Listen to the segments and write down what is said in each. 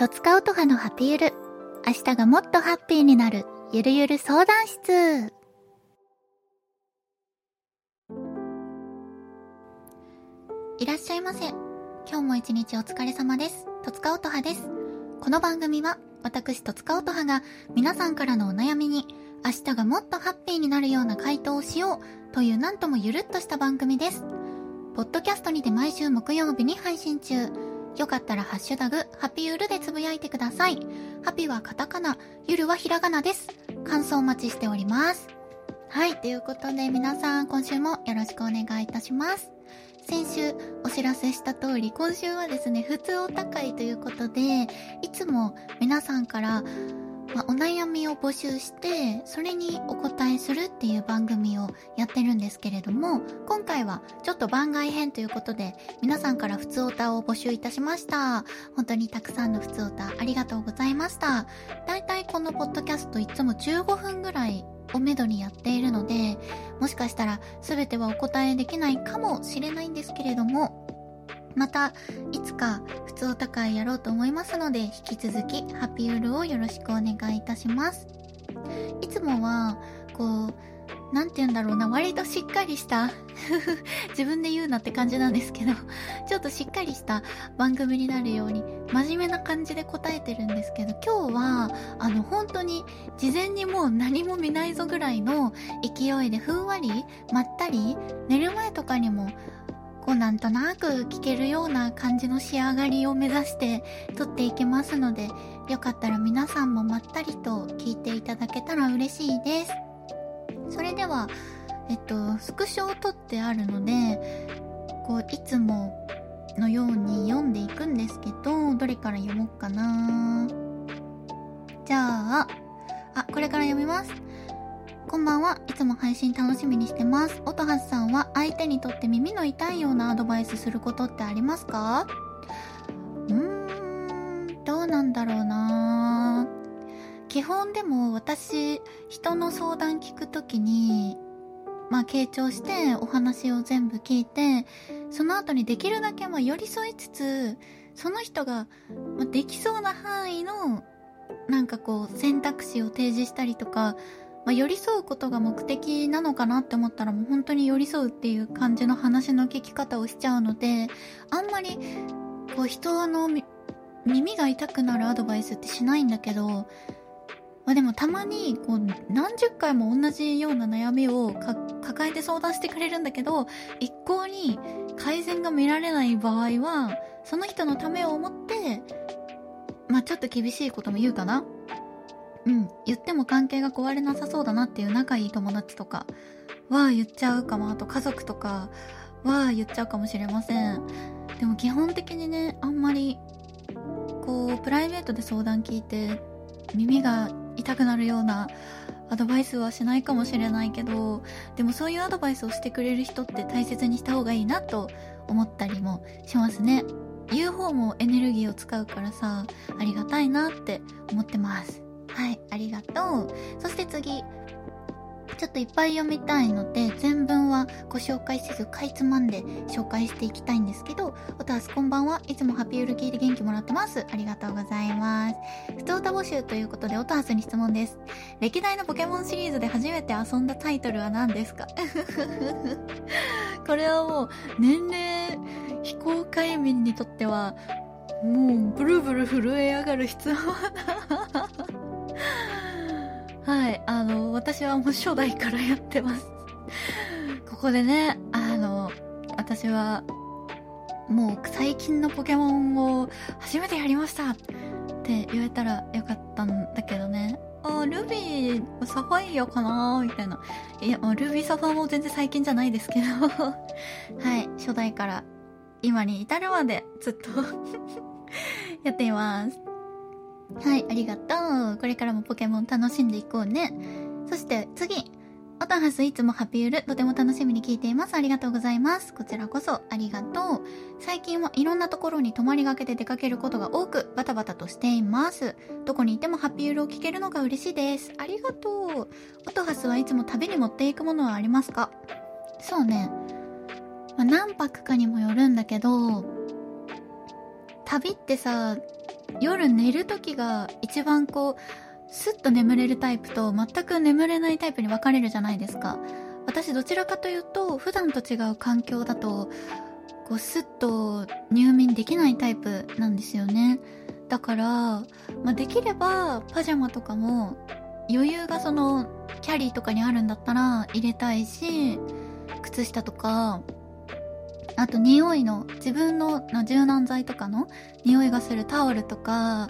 とつかうとはのハピゆる。明日がもっとハッピーになる、ゆるゆる相談室。いらっしゃいませ。今日も一日お疲れ様です。とつかおとはです。この番組は、私とつかおとはが、皆さんからのお悩みに、明日がもっとハッピーになるような回答をしよう、というなんともゆるっとした番組です。ポッドキャストにて毎週木曜日に配信中。よかったらハッシュタグ、ハピユルでつぶやいてください。ハピはカタカナ、ゆるはひらがなです。感想お待ちしております。はい、ということで皆さん今週もよろしくお願いいたします。先週お知らせした通り、今週はですね、普通お高いということで、いつも皆さんから、まあ、お悩みを募集して、それにお答えするっていう番組をやってるんですけれども、今回はちょっと番外編ということで、皆さんから普通おたを募集いたしました。本当にたくさんの普通おたありがとうございました。だいたいこのポッドキャストいつも15分ぐらいをめどにやっているので、もしかしたら全てはお答えできないかもしれないんですけれども、また、いつか普通お高いやろうと思いますので、引き続きハッピーウルをよろしくお願いいたします。いつもは、こう、なんて言うんだろうな、割としっかりした、自分で言うなって感じなんですけど、ちょっとしっかりした番組になるように、真面目な感じで答えてるんですけど、今日は、あの、本当に、事前にもう何も見ないぞぐらいの勢いでふんわり、まったり、寝る前とかにも、こうなんとなく聞けるような感じの仕上がりを目指して撮っていきますので、よかったら皆さんもまったりと聞いていただけたら嬉しいです。それでは、えっと、スクショを撮ってあるので、こう、いつものように読んでいくんですけど、どれから読もうかなじゃあ、あ、これから読みます。こんばんは。いつも配信楽しみにしてます。音橋さんは相手にとって耳の痛いようなアドバイスすることってありますか？うーん、どうなんだろうな基本でも私、人の相談聞くときに、まあ、傾聴してお話を全部聞いて、その後にできるだけまあ寄り添いつつ、その人ができそうな範囲の、なんかこう選択肢を提示したりとか、まあ、寄り添うことが目的なのかなって思ったらもう本当に寄り添うっていう感じの話の聞き方をしちゃうので、あんまり、こう人の耳が痛くなるアドバイスってしないんだけど、まあ、でもたまにこう何十回も同じような悩みを抱えて相談してくれるんだけど、一向に改善が見られない場合は、その人のためを思って、まあちょっと厳しいことも言うかな。うん、言っても関係が壊れなさそうだなっていう仲いい友達とかは言っちゃうかも。あと家族とかは言っちゃうかもしれません。でも基本的にね、あんまり、こう、プライベートで相談聞いて、耳が痛くなるようなアドバイスはしないかもしれないけど、でもそういうアドバイスをしてくれる人って大切にした方がいいなと思ったりもしますね。言う方もエネルギーを使うからさ、ありがたいなって思ってます。はい、ありがとう。そして次。ちょっといっぱい読みたいので、全文はご紹介せず、かいつまんで紹介していきたいんですけど、おたすこんばんは。いつもハッピーウル聞いて元気もらってます。ありがとうございます。ふと歌募集ということで、おたすに質問です。歴代のポケモンシリーズで初めて遊んだタイトルは何ですか？これはもう、年齢、非公開民にとっては、もう、ブルブル震え上がる質問だ。はい、あの、私はもう初代からやってます。ここでね、あの、私は、もう最近のポケモンを初めてやりましたって言えたらよかったんだけどね。あ、ルビー、サファイアかなみたいな。いや、ルビーサファも全然最近じゃないですけど。はい、初代から今に至るまでずっと やっています。はい、ありがとう。これからもポケモン楽しんでいこうね。そして次。オタハスいつもハピウル、とても楽しみに聞いています。ありがとうございます。こちらこそありがとう。最近はいろんなところに泊まりがけで出かけることが多く、バタバタとしています。どこにいてもハピウルを聞けるのが嬉しいです。ありがとう。オトハスはいつも旅に持っていくものはありますか？そうね。まあ、何泊かにもよるんだけど、旅ってさ、夜寝る時が一番こうスッと眠れるタイプと全く眠れないタイプに分かれるじゃないですか。私どちらかというと普段と違う環境だとこうスッと入眠できないタイプなんですよね。だから、まあ、できればパジャマとかも余裕がそのキャリーとかにあるんだったら入れたいし靴下とかあと匂いの自分の柔軟剤とかの匂いがするタオルとか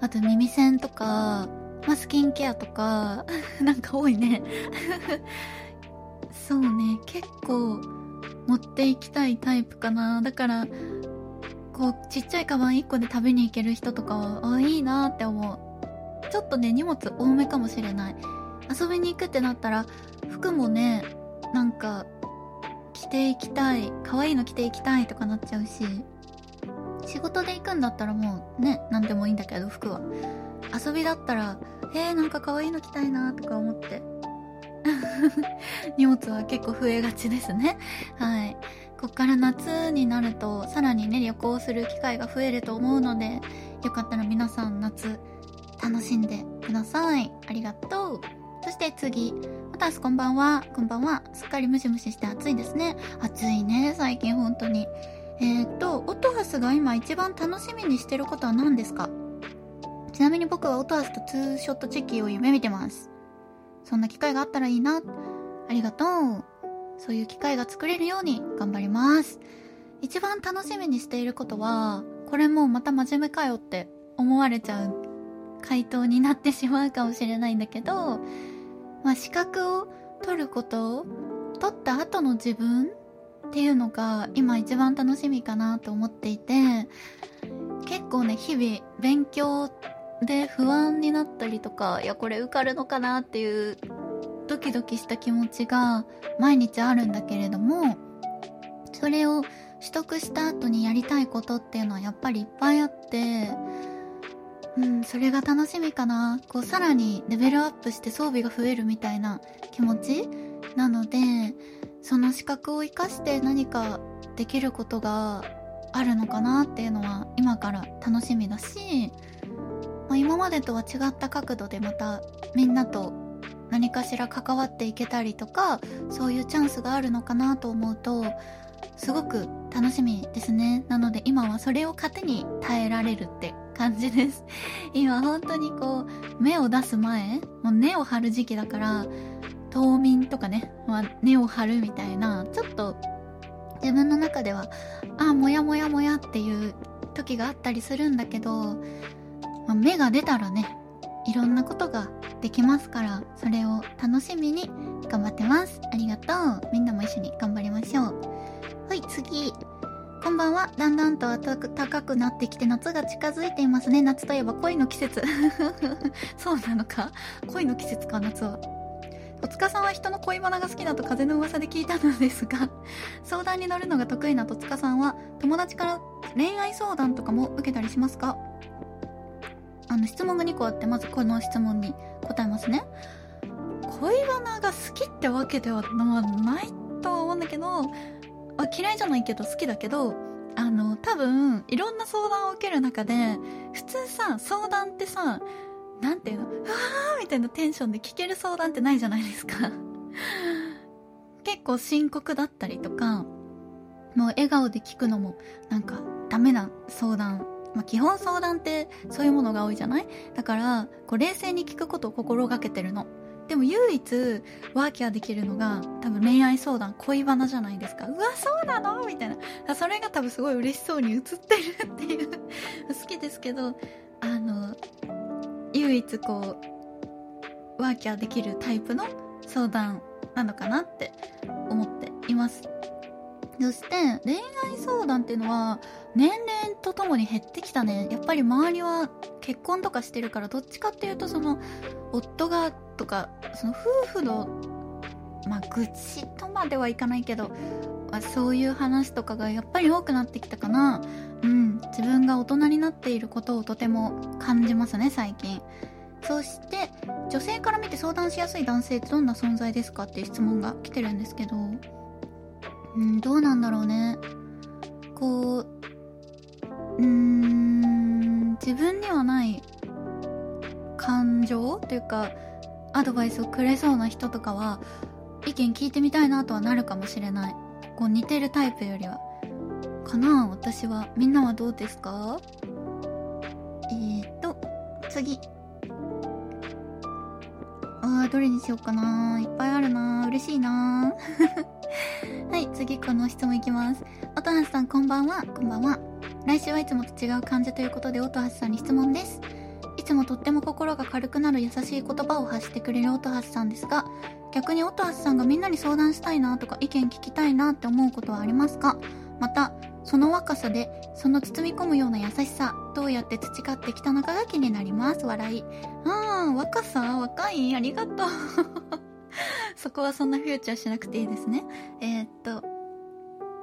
あと耳栓とか、まあ、スキンケアとか なんか多いね。そうね。結構持っていきたいタイプかな。だからこうちっちゃいカバン1個で食べに行ける人とかはあいいなって思う。ちょっとね荷物多めかもしれない。遊びに行くってなったら服もねなんかていきたい可愛いの着ていきたいとかなっちゃうし仕事で行くんだったらもうね何でもいいんだけど服は。遊びだったらえー、なんか可愛いの着たいなとか思って。荷物は結構増えがちですね。はい。こっから夏になるとさらにね旅行する機会が増えると思うのでよかったら皆さん夏楽しんでください。ありがとう。そして次。またすこんばんは。こんばんは。すっかりムシムシして暑いですね。暑いね最近本当に。えー、っとオトハスが今一番楽しみにしてることは何ですか？ちなみに僕はオトハスとツーショットチェキを夢見てます。そんな機会があったらいいな。ありがとう。そういう機会が作れるように頑張ります。一番楽しみにしていることは、これもまた真面目かよって思われちゃう回答になってしまうかもしれないんだけど、まあ、資格を取ることを取った後の自分っていうのが今一番楽しみかなと思っていて、結構ね、日々勉強で不安になったりとか、いや、これ受かるのかなっていうドキドキした気持ちが毎日あるんだけれどもそれを取得した後にやりたいことっていうのはやっぱりいっぱいあってうんそれが楽しみかな。こうさらにレベルアップして装備が増えるみたいな気持ち？なのでその資格を生かして何かできることがあるのかなっていうのは今から楽しみだし、まあ、今までとは違った角度でまたみんなと何かしら関わっていけたりとかそういうチャンスがあるのかなと思うとすごく楽しみですね。なので今はそれを糧に耐えられるって感じです 今本当にこう芽を出す前もう根を張る時期だから冬眠とかね、まあ、根を張るみたいなちょっと自分の中ではああもやもやもやっていう時があったりするんだけど、まあ、芽が出たらねいろんなことができますから、それを楽しみに頑張ってます。ありがとう。みんなも一緒に頑張りましょう。はい、次。こんばんは。だんだんと暖かくなってきて夏が近づいていますね。夏といえば恋の季節。そうなのか？恋の季節か、夏は。戸塚さんは人の恋バナが好きだと風の噂で聞いたのですが、相談に乗るのが得意な戸塚さんは、友達から恋愛相談とかも受けたりしますか？あの質問が2個あってまずこの質問に答えますね恋バナが好きってわけではないとは思うんだけどあ嫌いじゃないけど好きだけどあの多分いろんな相談を受ける中で普通さ相談ってさなんていうのうわーみたいなテンションで聞ける相談ってないじゃないですか。結構深刻だったりとかもう笑顔で聞くのもなんかダメな相談。まあ、基本相談ってそういうものが多いじゃない？だからこう冷静に聞くことを心がけてるの。でも唯一ワーキャーできるのが多分恋愛相談恋バナじゃないですか。うわそうなの？みたいな。それが多分すごい嬉しそうに映ってるっていう。好きですけどあの唯一こうワーキャーできるタイプの相談なのかなって思っています。そして恋愛相談っていうのは年齢とともに減ってきたね。やっぱり周りは結婚とかしてるからどっちかっていうとその夫がとかその夫婦のまあ愚痴とまではいかないけどまあそういう話とかがやっぱり多くなってきたかな。うん自分が大人になっていることをとても感じますね最近。そして女性から見て相談しやすい男性ってどんな存在ですかっていう質問が来てるんですけど。うんどうなんだろうね。こううーん自分にはない感情というかアドバイスをくれそうな人とかは意見聞いてみたいなとはなるかもしれない。こう似てるタイプよりは。かな？私は。みんなはどうですか？えーと次。あーどれにしようかな。いっぱいあるな。嬉しいな。はい次この質問いきます。音橋さんこんばんは。こんばんは。来週はいつもと違う感じということで音橋さんに質問です。いつもとっても心が軽くなる優しい言葉を発してくれる音橋さんですが逆に音橋さんがみんなに相談したいなとか意見聞きたいなって思うことはありますか？またその若さでその包み込むような優しさどうやって培ってきたのかが気になります。笑い。ああ若さ？若い？ありがとう。そこはそんなフューチャーしなくていいですね。えー、っと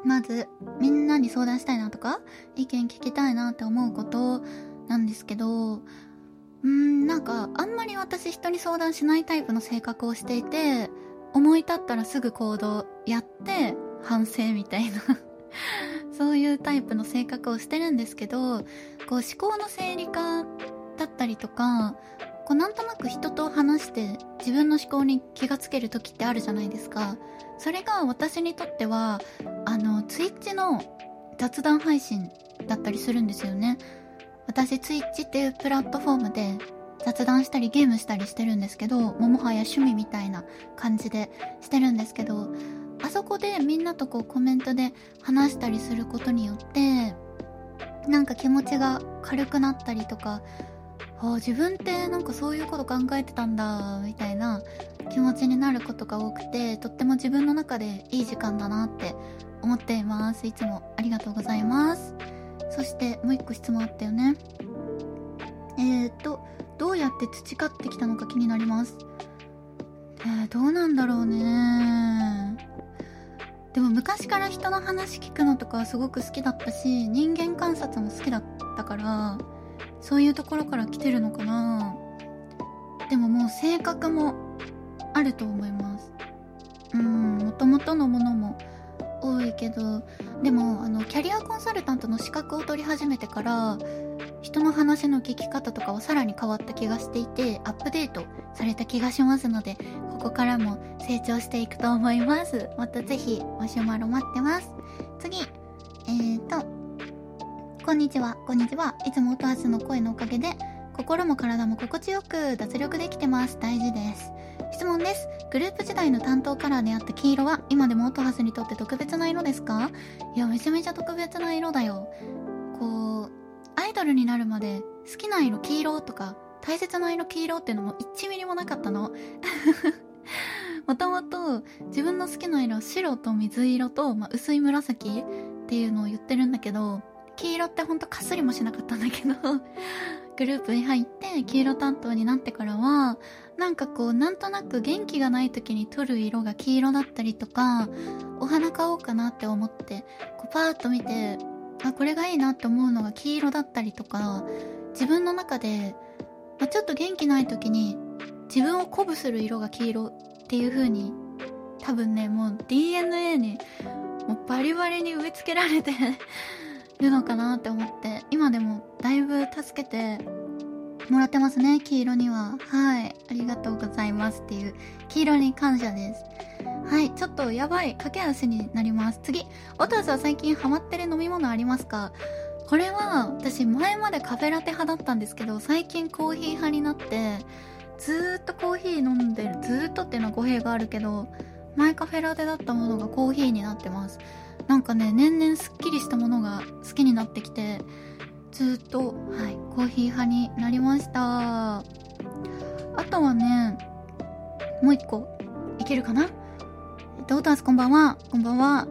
まずみんなに相談したいなとか意見聞きたいなって思うことなんですけどうんなんかあんまり私人に相談しないタイプの性格をしていて思い立ったらすぐ行動やって反省みたいな そういうタイプの性格をしてるんですけど、こう思考の整理化だったりとか、こうなんとなく人と話して自分の思考に気がつける時ってあるじゃないですか。それが私にとっては、あの、ツイッチの雑談配信だったりするんですよね。私ツイッチっていうプラットフォームで雑談したりゲームしたりしてるんですけど、ももはや趣味みたいな感じでしてるんですけど、あそこでみんなとこうコメントで話したりすることによってなんか気持ちが軽くなったりとかあ自分ってなんかそういうこと考えてたんだみたいな気持ちになることが多くてとっても自分の中でいい時間だなって思っています。いつもありがとうございます。そしてもう一個質問あったよね。えーとどうやって培ってきたのか気になります。えー、どうなんだろうね。でも昔から人の話聞くのとかすごく好きだったし人間観察も好きだったからそういうところから来てるのかな。でももう性格もあると思います。うんもともとのものも多いけどでもあのキャリアコンサルタントの資格を取り始めてから人の話の聞き方とかはさらに変わった気がしていてアップデートされた気がしますのでここからも成長していくと思います。またぜひマシュマロ待ってます。次えーとこんにちは。こんにちは。いつも音橋の声のおかげで心も体も心地よく脱力できてます。大事です。質問です。グループ時代の担当カラーであった黄色は今でも音橋にとって特別な色ですか？いやめちゃめちゃ特別な色だよ。こうアイドルになるまで好きな色黄色とか大切な色黄色っていうのも1ミリもなかったの。もともと自分の好きな色白と水色と、まあ、薄い紫っていうのを言ってるんだけど黄色ってほんとかすりもしなかったんだけどグループに入って黄色担当になってからはなんかこうなんとなく元気がない時に撮る色が黄色だったりとかお花買おうかなって思ってこうパーッと見てあこれがいいなって思うのが黄色だったりとか自分の中で、まあ、ちょっと元気ない時に自分を鼓舞する色が黄色っていう風に多分ねもう DNA にもうバリバリに植え付けられてるのかなって思って今でもだいぶ助けてもらってますね黄色には。はい。ありがとうございますっていう黄色に感謝です。はい、ちょっとやばい、駆け足になります。次、オタスは最近ハマってる飲み物ありますか？これは、私前までカフェラテ派だったんですけど、最近コーヒー派になって、ずーっとコーヒー飲んでる、ずーっとっていうのは語弊があるけど、前カフェラテだったものがコーヒーになってます。なんかね、年々すっきりしたものが好きになってきて、ずっと、はい、コーヒー派になりました。あとはね、もう一個、いけるかな？ドータースこんばんは。こんばんは。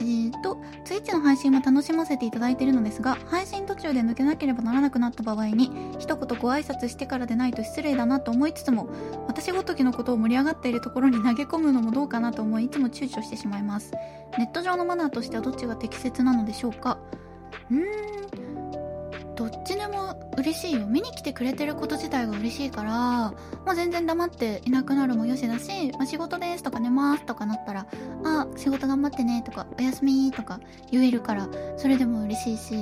えーと、ツイッチの配信も楽しませていただいているのですが、配信途中で抜けなければならなくなった場合に、一言ご挨拶してからでないと失礼だなと思いつつも、私ごときのことを盛り上がっているところに投げ込むのもどうかなと思い、いつも躊躇してしまいます。ネット上のマナーとしてはどっちが適切なのでしょうか？うーん、どっちでも嬉しいよ見に来てくれてること自体が嬉しいから、まあ、全然黙っていなくなるもよしだし、まあ、仕事ですとか寝ますとかなったらあ仕事頑張ってねとかおやすみとか言えるからそれでも嬉しいし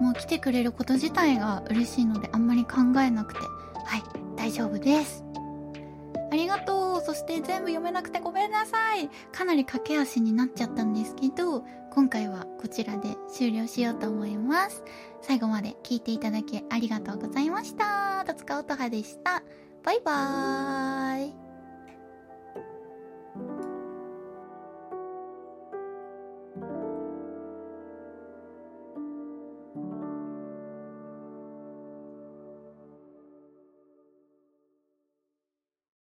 もう来てくれること自体が嬉しいのであんまり考えなくてはい大大丈夫です。ありがとう。そして全部読めなくてごめんなさい。かなり駆け足になっちゃったんですけど、今回はこちらで終了しようと思います。最後まで聞いていただきありがとうございました。とつかおとはでした。バイバーイ。